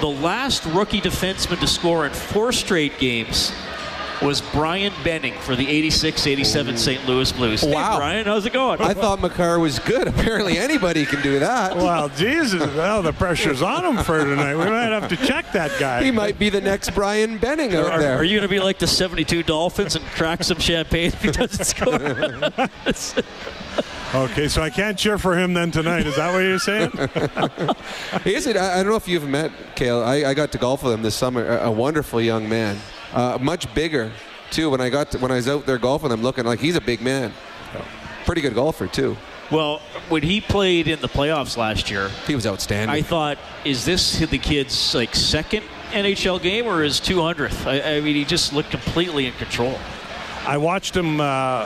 The last rookie defenseman to score in four straight games was Brian Benning for the 86-87 St. Louis Blues. Hey, Wow. Brian, how's it going? I thought Makar was good. Apparently, anybody can do that. Well, Jesus, well, the pressure's on him for tonight. We might have to check that guy. He might be the next Brian Benning out Are, there. are you going to be like the 72 Dolphins and crack some champagne if he doesn't score? Okay, so I can't cheer for him then tonight. Is that what you're saying? Is it? I, I don't know if you've met Cale. I, I got to golf with him this summer. A, a wonderful young man, uh, much bigger too. When I got to, when I was out there golfing, with him looking like he's a big man. Pretty good golfer too. well, when he played in the playoffs last year, He was outstanding. I thought, is this the kid's like second NHL game or his 200th? I, I mean, he just looked completely in control. I watched him. Uh,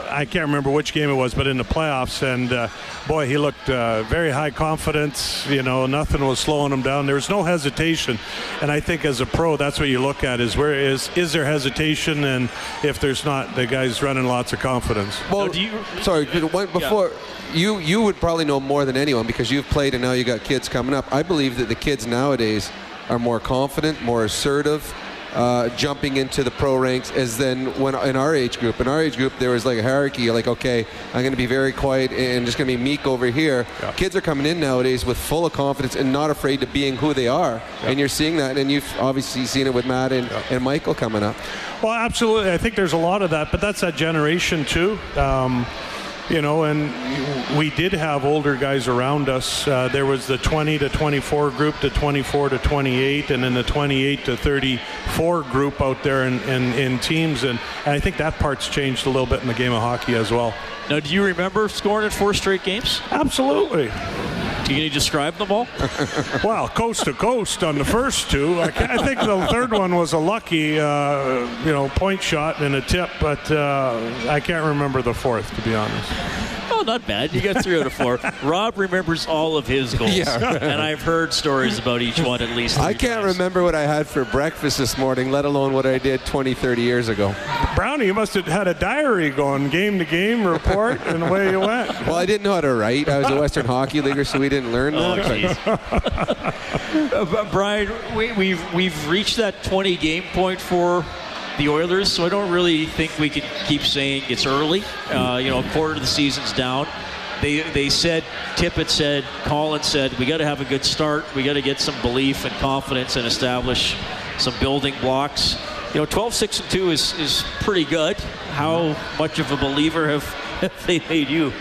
I can't remember which game it was, but in the playoffs, and uh, boy, he looked uh, very high confidence. You know, nothing was slowing him down. There was no hesitation, and I think as a pro, that's what you look at: is where is is there hesitation, and if there's not, the guy's running lots of confidence. well, Now, do you- sorry, one, before you you would probably know more than anyone because you've played and now you got kids coming up. I believe that the kids nowadays are more confident, more assertive. Uh, jumping into the pro ranks as then when in our age group. In our age group there was like a hierarchy like okay i'm going to be very quiet and just going to be meek over here. Kids are coming in nowadays with full of confidence and not afraid to being who they are. And you're seeing that and you've obviously seen it with matt and, and michael coming up. Well, absolutely. I think there's a lot of that, but that's that generation too. Um, you know, and we did have older guys around us. Uh, there was the 20 to 24 group, the 24 to 28, and then the 28 to 34 group out there in, in, in teams. And, and I think that part's changed a little bit in the game of hockey as well. Now, do you remember scoring in four straight games? Absolutely. Can you describe them all? Well, coast to coast on the first two. I, I think the third one was a lucky, uh, you know, point shot and a tip, but uh, I can't remember the fourth, to be honest. Not bad. You got three out of four. Rob remembers all of his goals. Yeah. And I've heard stories about each one at least. I can't times. remember what I had for breakfast this morning, let alone what I did 20, 30 years ago. Brownie, you must have had a diary going game to game report, and away you went. Well, I didn't know how to write. I was a Western Hockey Leaguer, so we didn't learn Oh, that. jeez. Uh, Brian, we, we've we've reached that 20 game point for the Oilers, so I don't really think we can keep saying it's early. Uh, you know, a quarter of the season's down. They they said Tippett said, Collins said, we got to have a good start. We got to get some belief and confidence and establish some building blocks. You know, 12 6 and 2 is, is pretty good. How much of a believer have, have they made you?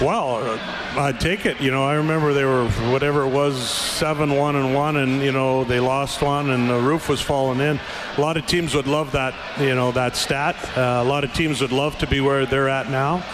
Well, uh, I'd take it. You know, I remember they were whatever it was, seven one and one, and you know they lost one, and the roof was falling in. A lot of teams would love that. You know that stat. Uh, a lot of teams would love to be where they're at now.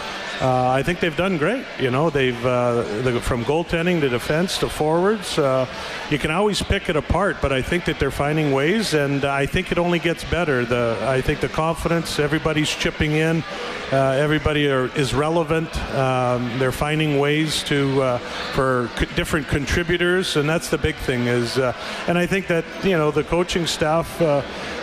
Uh, I think they've done great. You know, they've uh, from goaltending to defense to forwards. Uh, you can always pick it apart, but I think that they're finding ways, and I think it only gets better. The I think the confidence, everybody's chipping in, uh, everybody are, is relevant. Um, they're finding ways to uh, for c- different contributors, and that's the big thing. Is uh, and I think that you know the coaching staff.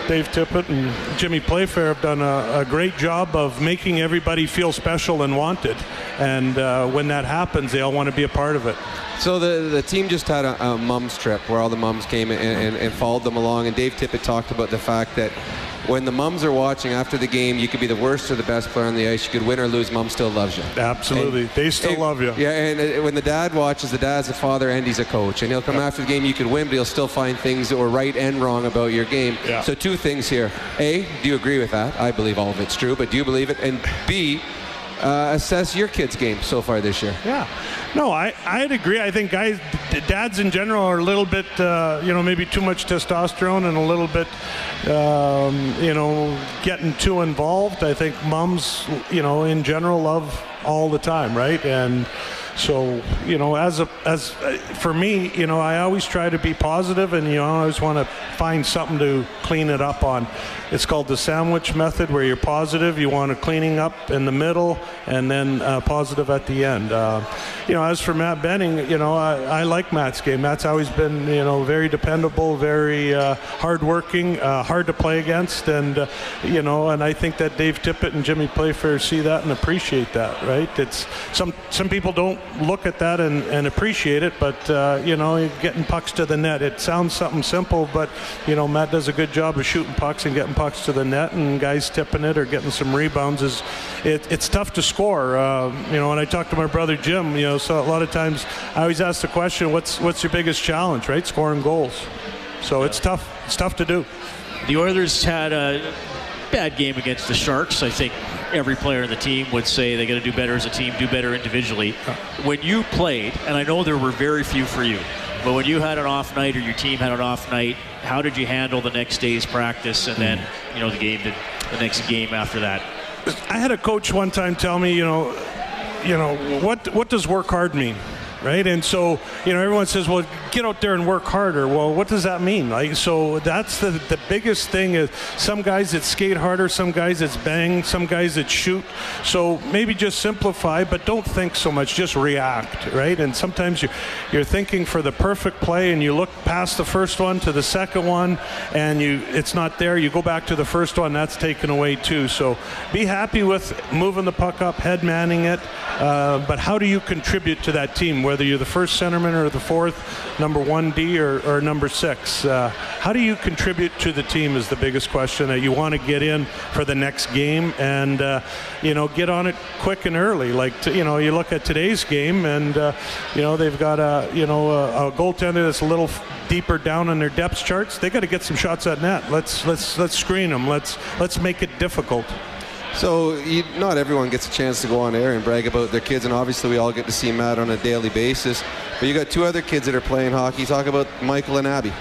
Dave Tippett and Jimmy Playfair have done a, a great job of making everybody feel special and wanted. And uh, when that happens, they all want to be a part of it. So the the team just had a, a mums trip where all the mums came and, and, and followed them along. And Dave Tippett talked about the fact that when the mums are watching after the game, you could be the worst or the best player on the ice. You could win or lose. Mom still loves you. Absolutely. And- they still and- love you. Yeah, and uh, when the dad watches, the dad's a father and he's a coach, and he'll come after the game. You could win, but he'll still find things that were right and wrong about your game. Yeah. So two things here: A, do you agree with that? I believe all of it's true, but do you believe it? And B, uh, assess your kid's game so far this year. Yeah. No, I, I'd agree. I think guys, dads in general are a little bit, uh, you know, maybe too much testosterone and a little bit, um, you know, getting too involved. I think moms, you know, in general love all the time, right? And so, you know, as a as uh, for me, you know, I always try to be positive, and you know, I always want to find something to clean it up on. It's called the sandwich method, where you're positive, you want a cleaning up in the middle, and then uh, positive at the end. Uh, you know, as for Matt Benning, you know, I, I like Matt's game. Matt's always been, you know, very dependable, very uh, hardworking, uh, hard to play against, and uh, you know, and I think that Dave Tippett and Jimmy Playfair see that and appreciate that. Right? It's some some people don't look at that and, and appreciate it. But uh, you know, getting pucks to the net. It sounds something simple, but you know, Matt does a good job of shooting pucks and getting pucks to the net, and guys tipping it or getting some rebounds is it, it's tough to score. Uh, you know, when I talk to my brother Jim, you know, so a lot of times I always ask the question, "What's what's your biggest challenge?" Right, scoring goals. So it's tough. It's tough to do. The Oilers had a bad game against the Sharks. I think every player in the team would say they got to do better as a team, do better individually. When you played, and I know there were very few for you, but when you had an off night or your team had an off night, how did you handle the next day's practice and then hmm. you know the game, the, the next game after that? I had a coach one time tell me, you know, you know what what does work hard mean? Right? And so, you know, everyone says, well, get out there and work harder. Well, what does that mean? Like, so that's the, the biggest thing is some guys that skate harder, some guys that bang, some guys that shoot. So maybe just simplify, but don't think so much. Just react, right? And sometimes you're, you're thinking for the perfect play and you look past the first one to the second one and you it's not there. You go back to the first one, that's taken away too. So be happy with moving the puck up, head manning it. Uh, but how do you contribute to that team? Whether you're the first centerman or the fourth, number one D or, or number six. Uh, how do you contribute to the team is the biggest question that you want to get in for the next game and, uh, you know, get on it quick and early. Like, to, you know, you look at today's game and, uh, you know, they've got a, you know, a, a goaltender that's a little deeper down on their depth charts. They got to get some shots at net. Let's, let's, let's screen them. Let's, let's make it difficult. So you, not everyone gets a chance to go on air and brag about their kids, and obviously we all get to see Matt on a daily basis. But you got two other kids that are playing hockey. Talk about Michael and Abby.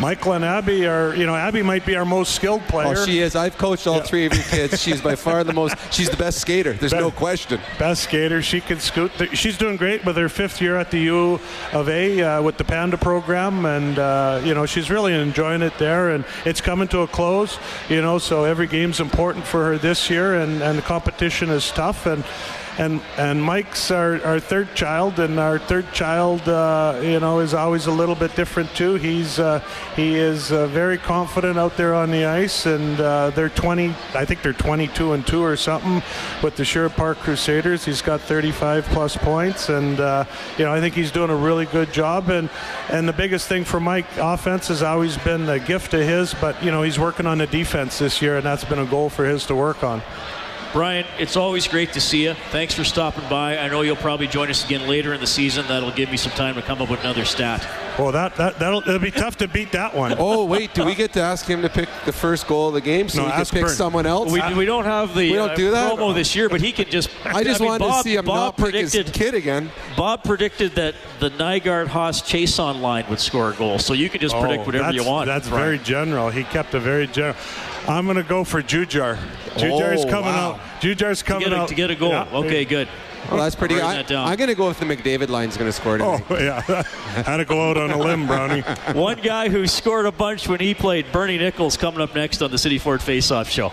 Michael and Abby are, you know, Abby might be our most skilled player. Oh, she is. I've coached all yeah. three of your kids. She's by far the most. She's the best skater. There's best, no question. Best skater. She can scoot. She's doing great with her fifth year at the U of A uh, with the Panda program, and uh, you know she's really enjoying it there. And it's coming to a close, you know. So every game's important for her this year, and and the competition is tough and and and Mike's our, our third child, and our third child, uh, you know, is always a little bit different too. He's uh, he is uh, very confident out there on the ice, and uh, they're 20. I think they're 22 and two or something with the Sherwood Park Crusaders. He's got 35 plus points, and uh, you know, I think he's doing a really good job. And and the biggest thing for Mike, offense has always been a gift of his, but you know, he's working on the defense this year, and that's been a goal for his to work on. Brian, it's always great to see you. Thanks for stopping by. I know you'll probably join us again later in the season. That'll give me some time to come up with another stat. Well, that, that, that'll it'll be tough to beat that one. oh, wait. Do we get to ask him to pick the first goal of the game so no, we can pick Burn. someone else? We, we don't have the we don't uh, do that? promo this year, but he can just. I just I mean, wanted Bob, to see him Bob not pick his kid again. Bob predicted that the Nygard Haas Chiasson line would score a goal, so you can just oh, predict whatever you want. That's Brian. very general. He kept a very general. I'm going to go for Jujhar. Jujhar's oh, coming wow. out. Jujhar's coming to a, out to get a goal. Yeah. Okay, good. Well, that's pretty. Good. I, am going to go with the McDavid line's going to score tonight. Oh yeah, had to go out on a limb, Brownie. One guy who scored a bunch when he played, Bernie Nicholls, coming up next on the City Ford Faceoff Show.